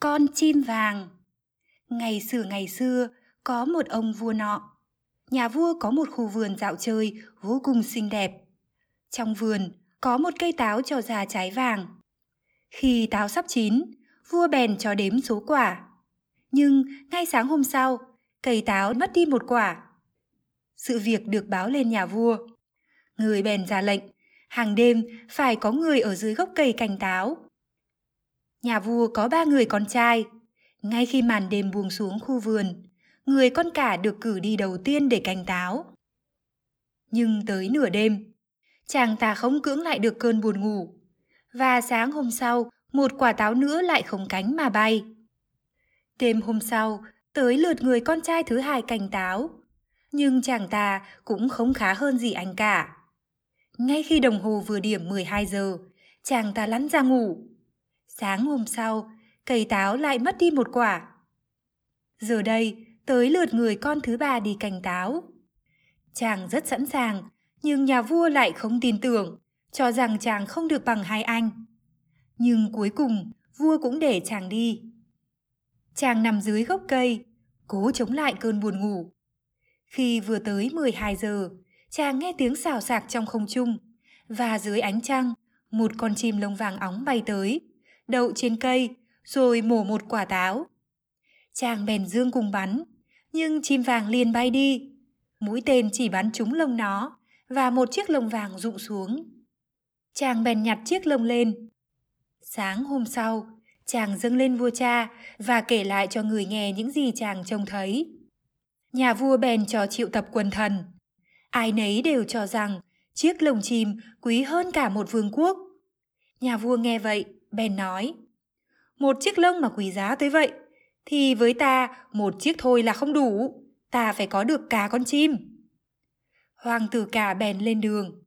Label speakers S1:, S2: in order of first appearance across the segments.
S1: Con chim vàng Ngày xưa ngày xưa, có một ông vua nọ. Nhà vua có một khu vườn dạo chơi vô cùng xinh đẹp. Trong vườn có một cây táo cho ra trái vàng. Khi táo sắp chín, vua bèn cho đếm số quả. Nhưng ngay sáng hôm sau, cây táo mất đi một quả. Sự việc được báo lên nhà vua. Người bèn ra lệnh, hàng đêm phải có người ở dưới gốc cây cành táo. Nhà vua có ba người con trai. Ngay khi màn đêm buông xuống khu vườn, người con cả được cử đi đầu tiên để cành táo. Nhưng tới nửa đêm, chàng ta không cưỡng lại được cơn buồn ngủ. Và sáng hôm sau, một quả táo nữa lại không cánh mà bay. Đêm hôm sau, tới lượt người con trai thứ hai cành táo. Nhưng chàng ta cũng không khá hơn gì anh cả. Ngay khi đồng hồ vừa điểm 12 giờ, chàng ta lăn ra ngủ. Sáng hôm sau, cây táo lại mất đi một quả. Giờ đây, tới lượt người con thứ ba đi cành táo. Chàng rất sẵn sàng, nhưng nhà vua lại không tin tưởng, cho rằng chàng không được bằng hai anh. Nhưng cuối cùng, vua cũng để chàng đi. Chàng nằm dưới gốc cây, cố chống lại cơn buồn ngủ. Khi vừa tới 12 giờ, chàng nghe tiếng xào xạc trong không trung, và dưới ánh trăng, một con chim lông vàng óng bay tới, đậu trên cây, rồi mổ một quả táo. Chàng bèn dương cùng bắn, nhưng chim vàng liền bay đi. Mũi tên chỉ bắn trúng lông nó, và một chiếc lông vàng rụng xuống. Chàng bèn nhặt chiếc lông lên. Sáng hôm sau, chàng dâng lên vua cha và kể lại cho người nghe những gì chàng trông thấy. Nhà vua bèn cho triệu tập quần thần. Ai nấy đều cho rằng chiếc lồng chim quý hơn cả một vương quốc. Nhà vua nghe vậy, bèn nói, một chiếc lông mà quý giá tới vậy, thì với ta một chiếc thôi là không đủ, ta phải có được cả con chim. Hoàng tử cả bèn lên đường,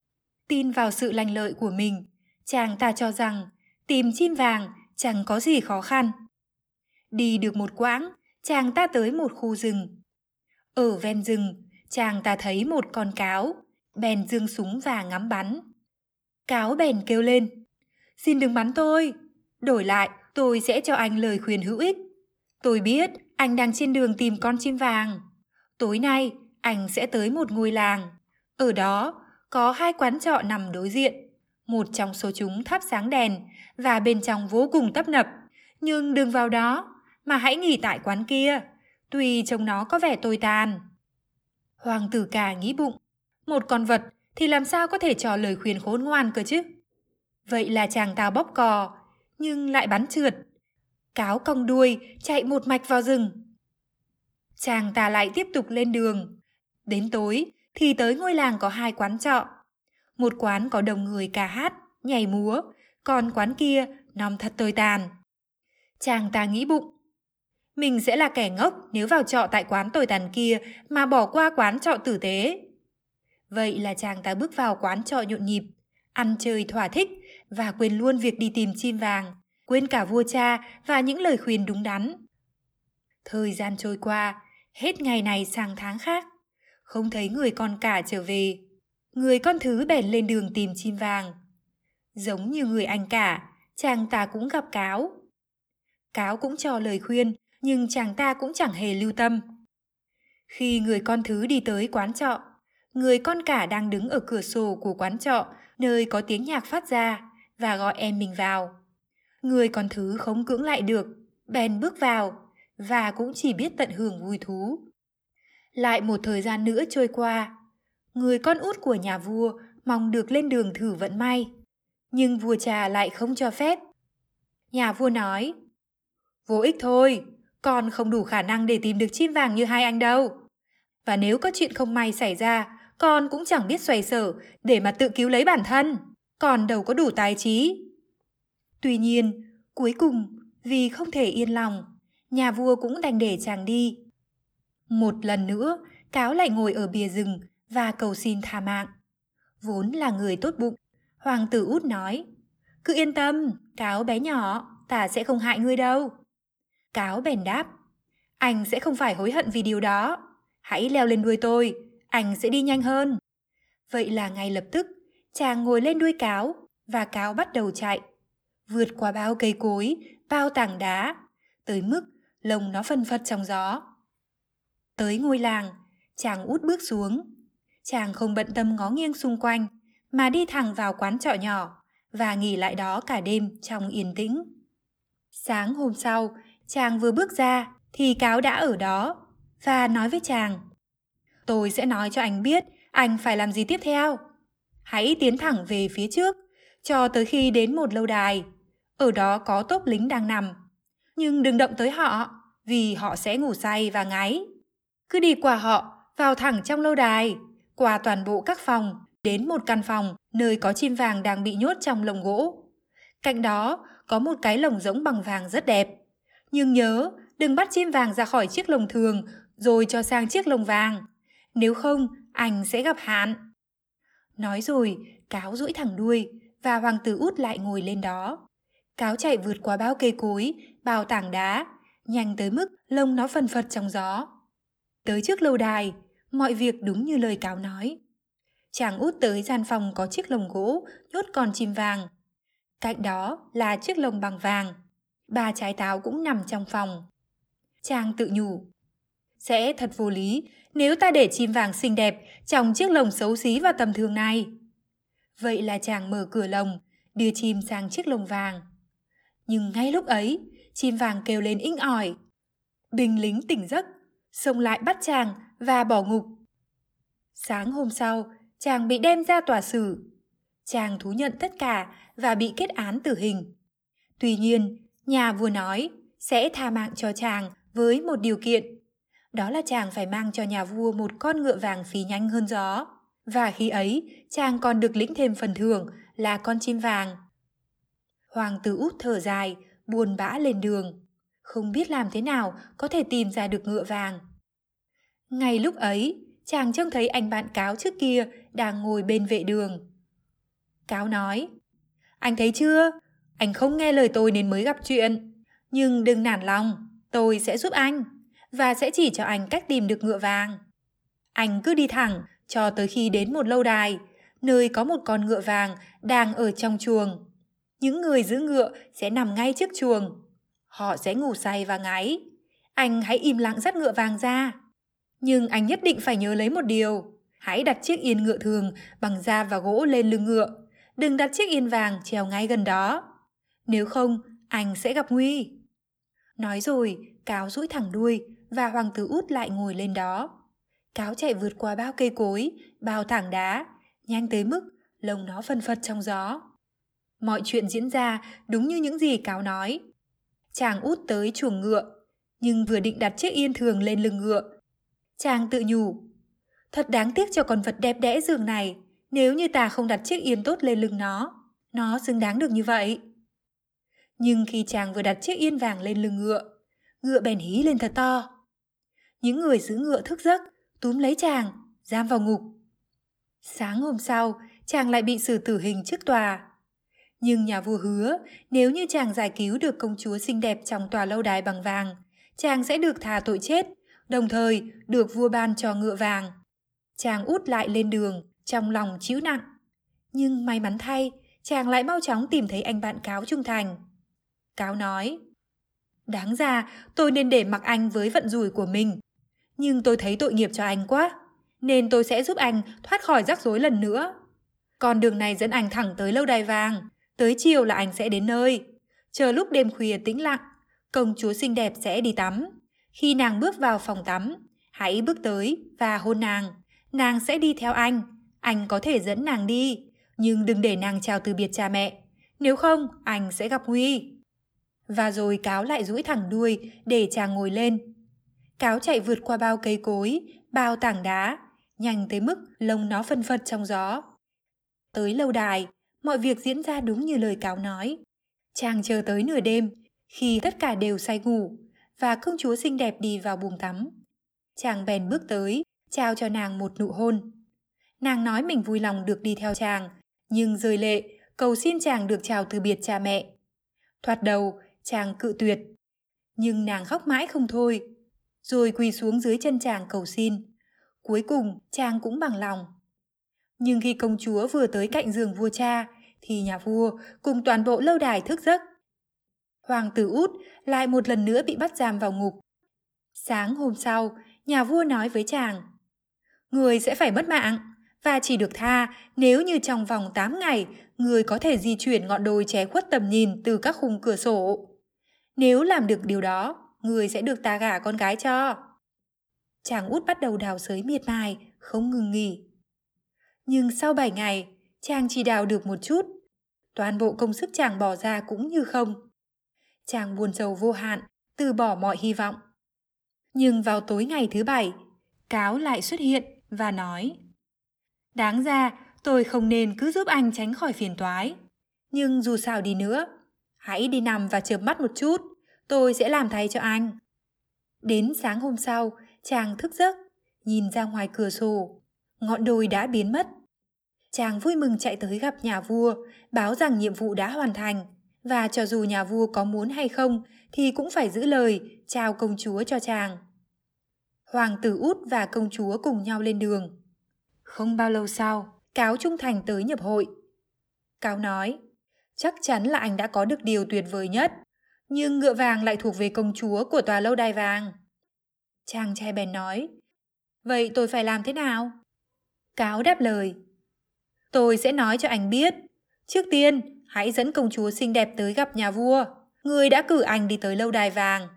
S1: tin vào sự lành lợi của mình, chàng ta cho rằng tìm chim vàng chẳng có gì khó khăn. Đi được một quãng, chàng ta tới một khu rừng. Ở ven rừng, chàng ta thấy một con cáo, bèn dương súng và ngắm bắn. Cáo bèn kêu lên, xin đừng bắn tôi, đổi lại tôi sẽ cho anh lời khuyên hữu ích. Tôi biết anh đang trên đường tìm con chim vàng. Tối nay anh sẽ tới một ngôi làng. Ở đó có hai quán trọ nằm đối diện. Một trong số chúng thắp sáng đèn và bên trong vô cùng tấp nập. Nhưng đừng vào đó, mà hãy nghỉ tại quán kia. Tuy trông nó có vẻ tồi tàn. Hoàng tử cà nghĩ bụng. Một con vật thì làm sao có thể trò lời khuyên khốn ngoan cơ chứ? Vậy là chàng tao bóp cò, nhưng lại bắn trượt. Cáo cong đuôi chạy một mạch vào rừng. Chàng ta lại tiếp tục lên đường. Đến tối thì tới ngôi làng có hai quán trọ. Một quán có đông người ca hát, nhảy múa, còn quán kia nom thật tồi tàn. Chàng ta nghĩ bụng, mình sẽ là kẻ ngốc nếu vào trọ tại quán tồi tàn kia mà bỏ qua quán trọ tử tế. Vậy là chàng ta bước vào quán trọ nhộn nhịp, ăn chơi thỏa thích và quên luôn việc đi tìm chim vàng, quên cả vua cha và những lời khuyên đúng đắn. Thời gian trôi qua, hết ngày này sang tháng khác, không thấy người con cả trở về. Người con thứ bèn lên đường tìm chim vàng. Giống như người anh cả, chàng ta cũng gặp cáo. Cáo cũng cho lời khuyên, nhưng chàng ta cũng chẳng hề lưu tâm. Khi người con thứ đi tới quán trọ, người con cả đang đứng ở cửa sổ của quán trọ nơi có tiếng nhạc phát ra và gọi em mình vào. Người còn thứ không cưỡng lại được, bèn bước vào và cũng chỉ biết tận hưởng vui thú. Lại một thời gian nữa trôi qua, người con út của nhà vua mong được lên đường thử vận may, nhưng vua cha lại không cho phép. Nhà vua nói, vô ích thôi, con không đủ khả năng để tìm được chim vàng như hai anh đâu. Và nếu có chuyện không may xảy ra, con cũng chẳng biết xoay sở để mà tự cứu lấy bản thân, còn đâu có đủ tài trí. Tuy nhiên, cuối cùng, vì không thể yên lòng, nhà vua cũng đành để chàng đi. Một lần nữa, cáo lại ngồi ở bìa rừng và cầu xin tha mạng. Vốn là người tốt bụng, hoàng tử út nói, cứ yên tâm, cáo bé nhỏ, ta sẽ không hại ngươi đâu. Cáo bèn đáp, anh sẽ không phải hối hận vì điều đó. Hãy leo lên đuôi tôi, anh sẽ đi nhanh hơn. Vậy là ngay lập tức, chàng ngồi lên đuôi cáo và cáo bắt đầu chạy. Vượt qua bao cây cối, bao tảng đá, tới mức lồng nó phân phật trong gió. Tới ngôi làng, chàng út bước xuống. Chàng không bận tâm ngó nghiêng xung quanh, mà đi thẳng vào quán trọ nhỏ và nghỉ lại đó cả đêm trong yên tĩnh. Sáng hôm sau, chàng vừa bước ra thì cáo đã ở đó và nói với chàng. Tôi sẽ nói cho anh biết anh phải làm gì tiếp theo. Hãy tiến thẳng về phía trước cho tới khi đến một lâu đài. Ở đó có tốp lính đang nằm. Nhưng đừng động tới họ vì họ sẽ ngủ say và ngáy. Cứ đi qua họ, vào thẳng trong lâu đài, qua toàn bộ các phòng, đến một căn phòng nơi có chim vàng đang bị nhốt trong lồng gỗ. Cạnh đó có một cái lồng rỗng bằng vàng rất đẹp. Nhưng nhớ, đừng bắt chim vàng ra khỏi chiếc lồng thường rồi cho sang chiếc lồng vàng. Nếu không, anh sẽ gặp hạn. Nói rồi, cáo duỗi thẳng đuôi và hoàng tử út lại ngồi lên đó. Cáo chạy vượt qua bao cây cối, bao tảng đá, nhanh tới mức lông nó phần phật trong gió. Tới trước lâu đài, mọi việc đúng như lời cáo nói. Chàng út tới gian phòng có chiếc lồng gỗ nhốt con chim vàng. Cạnh đó là chiếc lồng bằng vàng. Ba trái táo cũng nằm trong phòng. Chàng tự nhủ. Sẽ thật vô lý nếu ta để chim vàng xinh đẹp trong chiếc lồng xấu xí và tầm thường này. Vậy là chàng mở cửa lồng, đưa chim sang chiếc lồng vàng. Nhưng ngay lúc ấy, chim vàng kêu lên inh ỏi. Binh lính tỉnh giấc, xông lại bắt chàng và bỏ ngục. Sáng hôm sau, chàng bị đem ra tòa xử. Chàng thú nhận tất cả và bị kết án tử hình. Tuy nhiên, nhà vua nói sẽ tha mạng cho chàng với một điều kiện. Đó là chàng phải mang cho nhà vua một con ngựa vàng phí nhanh hơn gió. Và khi ấy, chàng còn được lĩnh thêm phần thưởng là con chim vàng. Hoàng tử út thở dài, buồn bã lên đường. Không biết làm thế nào có thể tìm ra được ngựa vàng. Ngay lúc ấy, chàng trông thấy anh bạn cáo trước kia đang ngồi bên vệ đường. Cáo nói, anh thấy chưa, anh không nghe lời tôi nên mới gặp chuyện. Nhưng đừng nản lòng, tôi sẽ giúp anh và sẽ chỉ cho anh cách tìm được ngựa vàng. Anh cứ đi thẳng cho tới khi đến một lâu đài, nơi có một con ngựa vàng đang ở trong chuồng. Những người giữ ngựa sẽ nằm ngay trước chuồng. Họ sẽ ngủ say và ngáy. Anh hãy im lặng dắt ngựa vàng ra. Nhưng anh nhất định phải nhớ lấy một điều. Hãy đặt chiếc yên ngựa thường bằng da và gỗ lên lưng ngựa. Đừng đặt chiếc yên vàng treo ngay gần đó. Nếu không, anh sẽ gặp nguy. Nói rồi, cáo rũi thẳng đuôi và hoàng tử út lại ngồi lên đó. Cáo chạy vượt qua bao cây cối, bao tảng đá, nhanh tới mức lông nó phân phật trong gió. Mọi chuyện diễn ra đúng như những gì cáo nói. Chàng út tới chuồng ngựa, nhưng vừa định đặt chiếc yên thường lên lưng ngựa. Chàng tự nhủ, thật đáng tiếc cho con vật đẹp đẽ giường này, nếu như ta không đặt chiếc yên tốt lên lưng nó, nó xứng đáng được như vậy. Nhưng khi chàng vừa đặt chiếc yên vàng lên lưng ngựa, ngựa bèn hí lên thật to. Những người giữ ngựa thức giấc, túm lấy chàng, giam vào ngục. Sáng hôm sau, chàng lại bị xử tử hình trước tòa. Nhưng nhà vua hứa, nếu như chàng giải cứu được công chúa xinh đẹp trong tòa lâu đài bằng vàng, chàng sẽ được thả tội chết, đồng thời được vua ban cho ngựa vàng. Chàng út lại lên đường, trong lòng chịu nặng. Nhưng may mắn thay, chàng lại mau chóng tìm thấy anh bạn cáo trung thành. Cáo nói, Đáng ra tôi nên để mặc anh với vận rủi của mình. Nhưng tôi thấy tội nghiệp cho anh quá, nên tôi sẽ giúp anh thoát khỏi rắc rối lần nữa. Con đường này dẫn anh thẳng tới lâu đài vàng, tới chiều là anh sẽ đến nơi. Chờ lúc đêm khuya tĩnh lặng, công chúa xinh đẹp sẽ đi tắm. Khi nàng bước vào phòng tắm, hãy bước tới và hôn nàng. Nàng sẽ đi theo anh, anh có thể dẫn nàng đi, nhưng đừng để nàng chào từ biệt cha mẹ. Nếu không, anh sẽ gặp nguy và rồi cáo lại duỗi thẳng đuôi để chàng ngồi lên. Cáo chạy vượt qua bao cây cối, bao tảng đá, nhanh tới mức lông nó phân phật trong gió. Tới lâu đài, mọi việc diễn ra đúng như lời cáo nói. Chàng chờ tới nửa đêm, khi tất cả đều say ngủ, và công chúa xinh đẹp đi vào buồng tắm. Chàng bèn bước tới, trao cho nàng một nụ hôn. Nàng nói mình vui lòng được đi theo chàng, nhưng rơi lệ, cầu xin chàng được chào từ biệt cha mẹ. Thoạt đầu, chàng cự tuyệt. Nhưng nàng khóc mãi không thôi, rồi quỳ xuống dưới chân chàng cầu xin. Cuối cùng chàng cũng bằng lòng. Nhưng khi công chúa vừa tới cạnh giường vua cha, thì nhà vua cùng toàn bộ lâu đài thức giấc. Hoàng tử út lại một lần nữa bị bắt giam vào ngục. Sáng hôm sau, nhà vua nói với chàng, Người sẽ phải mất mạng, và chỉ được tha nếu như trong vòng 8 ngày người có thể di chuyển ngọn đồi ché khuất tầm nhìn từ các khung cửa sổ. Nếu làm được điều đó, người sẽ được ta gả con gái cho. Chàng út bắt đầu đào sới miệt mài, không ngừng nghỉ. Nhưng sau 7 ngày, chàng chỉ đào được một chút. Toàn bộ công sức chàng bỏ ra cũng như không. Chàng buồn rầu vô hạn, từ bỏ mọi hy vọng. Nhưng vào tối ngày thứ bảy, cáo lại xuất hiện và nói Đáng ra, tôi không nên cứ giúp anh tránh khỏi phiền toái. Nhưng dù sao đi nữa, hãy đi nằm và chợp mắt một chút, tôi sẽ làm thay cho anh. Đến sáng hôm sau, chàng thức giấc, nhìn ra ngoài cửa sổ, ngọn đồi đã biến mất. Chàng vui mừng chạy tới gặp nhà vua, báo rằng nhiệm vụ đã hoàn thành, và cho dù nhà vua có muốn hay không thì cũng phải giữ lời, chào công chúa cho chàng. Hoàng tử út và công chúa cùng nhau lên đường. Không bao lâu sau, cáo trung thành tới nhập hội. Cáo nói, chắc chắn là anh đã có được điều tuyệt vời nhất, nhưng ngựa vàng lại thuộc về công chúa của tòa lâu đài vàng. Chàng trai bèn nói, vậy tôi phải làm thế nào? Cáo đáp lời, tôi sẽ nói cho anh biết. Trước tiên, hãy dẫn công chúa xinh đẹp tới gặp nhà vua. Người đã cử anh đi tới lâu đài vàng.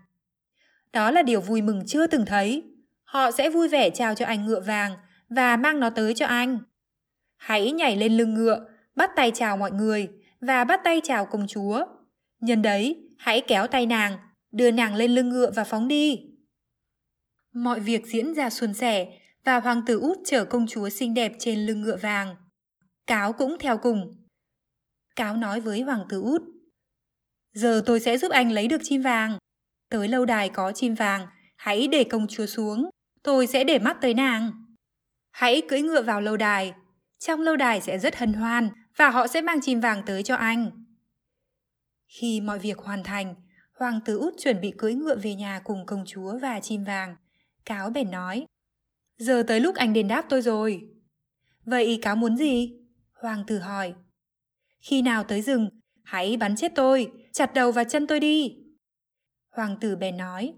S1: Đó là điều vui mừng chưa từng thấy. Họ sẽ vui vẻ trao cho anh ngựa vàng và mang nó tới cho anh. Hãy nhảy lên lưng ngựa, bắt tay chào mọi người và bắt tay chào công chúa. Nhân đấy, hãy kéo tay nàng, đưa nàng lên lưng ngựa và phóng đi. Mọi việc diễn ra suôn sẻ và hoàng tử út chở công chúa xinh đẹp trên lưng ngựa vàng. Cáo cũng theo cùng. Cáo nói với hoàng tử út. Giờ tôi sẽ giúp anh lấy được chim vàng. Tới lâu đài có chim vàng, hãy để công chúa xuống. Tôi sẽ để mắt tới nàng. Hãy cưỡi ngựa vào lâu đài. Trong lâu đài sẽ rất hân hoan và họ sẽ mang chim vàng tới cho anh. Khi mọi việc hoàn thành, Hoàng tử út chuẩn bị cưỡi ngựa về nhà cùng công chúa và chim vàng. Cáo bèn nói, giờ tới lúc anh đền đáp tôi rồi. Vậy cáo muốn gì? Hoàng tử hỏi. Khi nào tới rừng, hãy bắn chết tôi, chặt đầu và chân tôi đi. Hoàng tử bèn nói,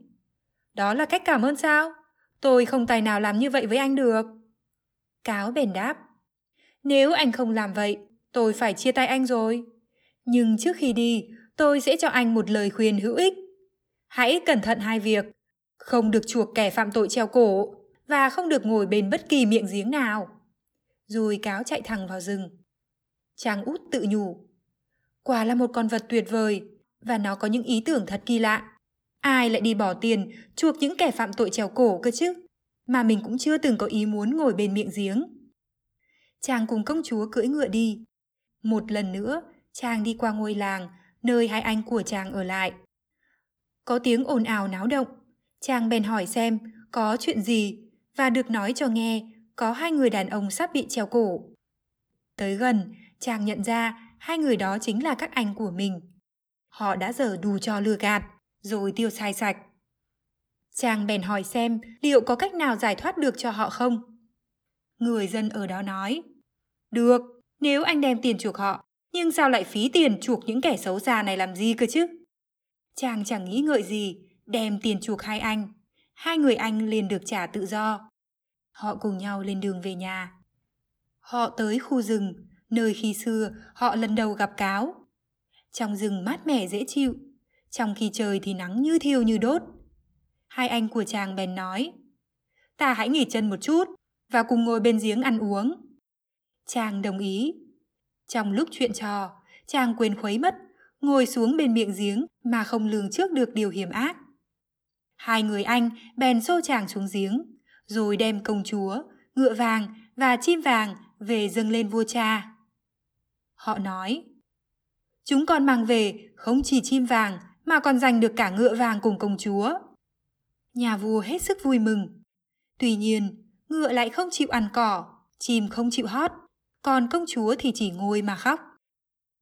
S1: đó là cách cảm ơn sao? Tôi không tài nào làm như vậy với anh được. Cáo bèn đáp. Nếu anh không làm vậy, tôi phải chia tay anh rồi. Nhưng trước khi đi, tôi sẽ cho anh một lời khuyên hữu ích. Hãy cẩn thận hai việc. Không được chuộc kẻ phạm tội treo cổ và không được ngồi bên bất kỳ miệng giếng nào. Rồi cáo chạy thẳng vào rừng. chàng út tự nhủ. Quả là một con vật tuyệt vời và nó có những ý tưởng thật kỳ lạ. Ai lại đi bỏ tiền chuộc những kẻ phạm tội trèo cổ cơ chứ? mà mình cũng chưa từng có ý muốn ngồi bên miệng giếng. Chàng cùng công chúa cưỡi ngựa đi. Một lần nữa, chàng đi qua ngôi làng, nơi hai anh của chàng ở lại. Có tiếng ồn ào náo động, chàng bèn hỏi xem có chuyện gì và được nói cho nghe có hai người đàn ông sắp bị treo cổ. Tới gần, chàng nhận ra hai người đó chính là các anh của mình. Họ đã dở đủ cho lừa gạt, rồi tiêu sai sạch. Chàng bèn hỏi xem liệu có cách nào giải thoát được cho họ không. Người dân ở đó nói, được, nếu anh đem tiền chuộc họ, nhưng sao lại phí tiền chuộc những kẻ xấu xa này làm gì cơ chứ? Chàng chẳng nghĩ ngợi gì, đem tiền chuộc hai anh. Hai người anh liền được trả tự do. Họ cùng nhau lên đường về nhà. Họ tới khu rừng, nơi khi xưa họ lần đầu gặp cáo. Trong rừng mát mẻ dễ chịu, trong khi trời thì nắng như thiêu như đốt hai anh của chàng bèn nói ta hãy nghỉ chân một chút và cùng ngồi bên giếng ăn uống chàng đồng ý trong lúc chuyện trò chàng quên khuấy mất ngồi xuống bên miệng giếng mà không lường trước được điều hiểm ác. Hai người anh bèn xô chàng xuống giếng rồi đem công chúa ngựa vàng và chim vàng về dâng lên vua cha. Họ nói chúng con mang về không chỉ chim vàng mà còn giành được cả ngựa vàng cùng công chúa. Nhà vua hết sức vui mừng. Tuy nhiên, ngựa lại không chịu ăn cỏ, chim không chịu hót, còn công chúa thì chỉ ngồi mà khóc.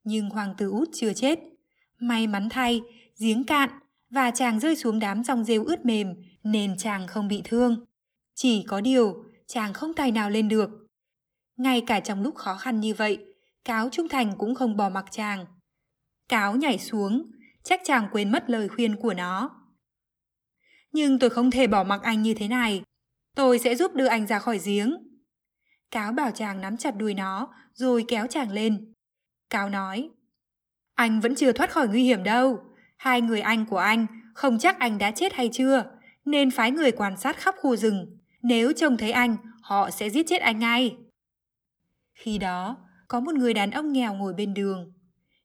S1: Nhưng hoàng tử út chưa chết. May mắn thay, giếng cạn và chàng rơi xuống đám rong rêu ướt mềm nên chàng không bị thương. Chỉ có điều, chàng không tài nào lên được. Ngay cả trong lúc khó khăn như vậy, cáo trung thành cũng không bỏ mặc chàng. Cáo nhảy xuống, chắc chàng quên mất lời khuyên của nó. Nhưng tôi không thể bỏ mặc anh như thế này. Tôi sẽ giúp đưa anh ra khỏi giếng. Cáo bảo chàng nắm chặt đuôi nó, rồi kéo chàng lên. Cáo nói, anh vẫn chưa thoát khỏi nguy hiểm đâu. Hai người anh của anh không chắc anh đã chết hay chưa, nên phái người quan sát khắp khu rừng. Nếu trông thấy anh, họ sẽ giết chết anh ngay. Khi đó, có một người đàn ông nghèo ngồi bên đường.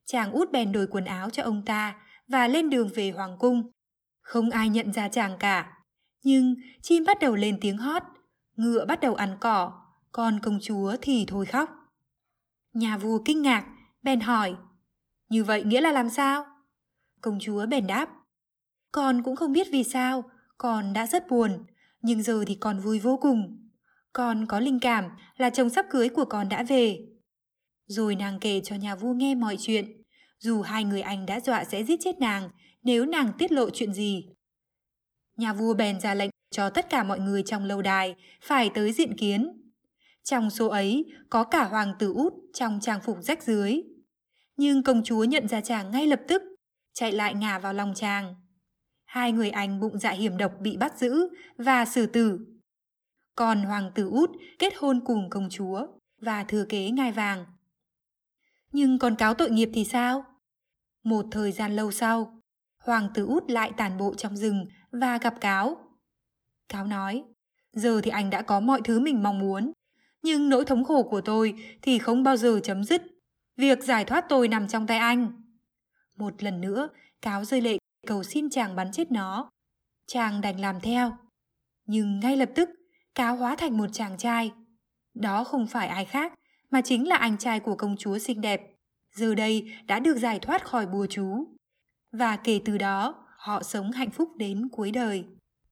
S1: Chàng út bèn đổi quần áo cho ông ta và lên đường về Hoàng Cung. Không ai nhận ra chàng cả. Nhưng chim bắt đầu lên tiếng hót, ngựa bắt đầu ăn cỏ, còn công chúa thì thôi khóc. Nhà vua kinh ngạc, bèn hỏi, như vậy nghĩa là làm sao? Công chúa bèn đáp, con cũng không biết vì sao, con đã rất buồn, nhưng giờ thì con vui vô cùng. Con có linh cảm là chồng sắp cưới của con đã về. Rồi nàng kể cho nhà vua nghe mọi chuyện, dù hai người anh đã dọa sẽ giết chết nàng nếu nàng tiết lộ chuyện gì. Nhà vua bèn ra lệnh cho tất cả mọi người trong lâu đài phải tới diện kiến. Trong số ấy có cả hoàng tử út trong trang phục rách dưới. Nhưng công chúa nhận ra chàng ngay lập tức, chạy lại ngả vào lòng chàng. Hai người anh bụng dạ hiểm độc bị bắt giữ và xử tử. Còn hoàng tử út kết hôn cùng công chúa và thừa kế ngai vàng. Nhưng còn cáo tội nghiệp thì sao? Một thời gian lâu sau, hoàng tử út lại tàn bộ trong rừng và gặp cáo. Cáo nói, giờ thì anh đã có mọi thứ mình mong muốn, nhưng nỗi thống khổ của tôi thì không bao giờ chấm dứt. Việc giải thoát tôi nằm trong tay anh. Một lần nữa, cáo rơi lệ cầu xin chàng bắn chết nó. Chàng đành làm theo. Nhưng ngay lập tức, cáo hóa thành một chàng trai. Đó không phải ai khác, mà chính là anh trai của công chúa xinh đẹp. Giờ đây đã được giải thoát khỏi bùa chú. Và kể từ đó, họ sống hạnh phúc đến cuối đời.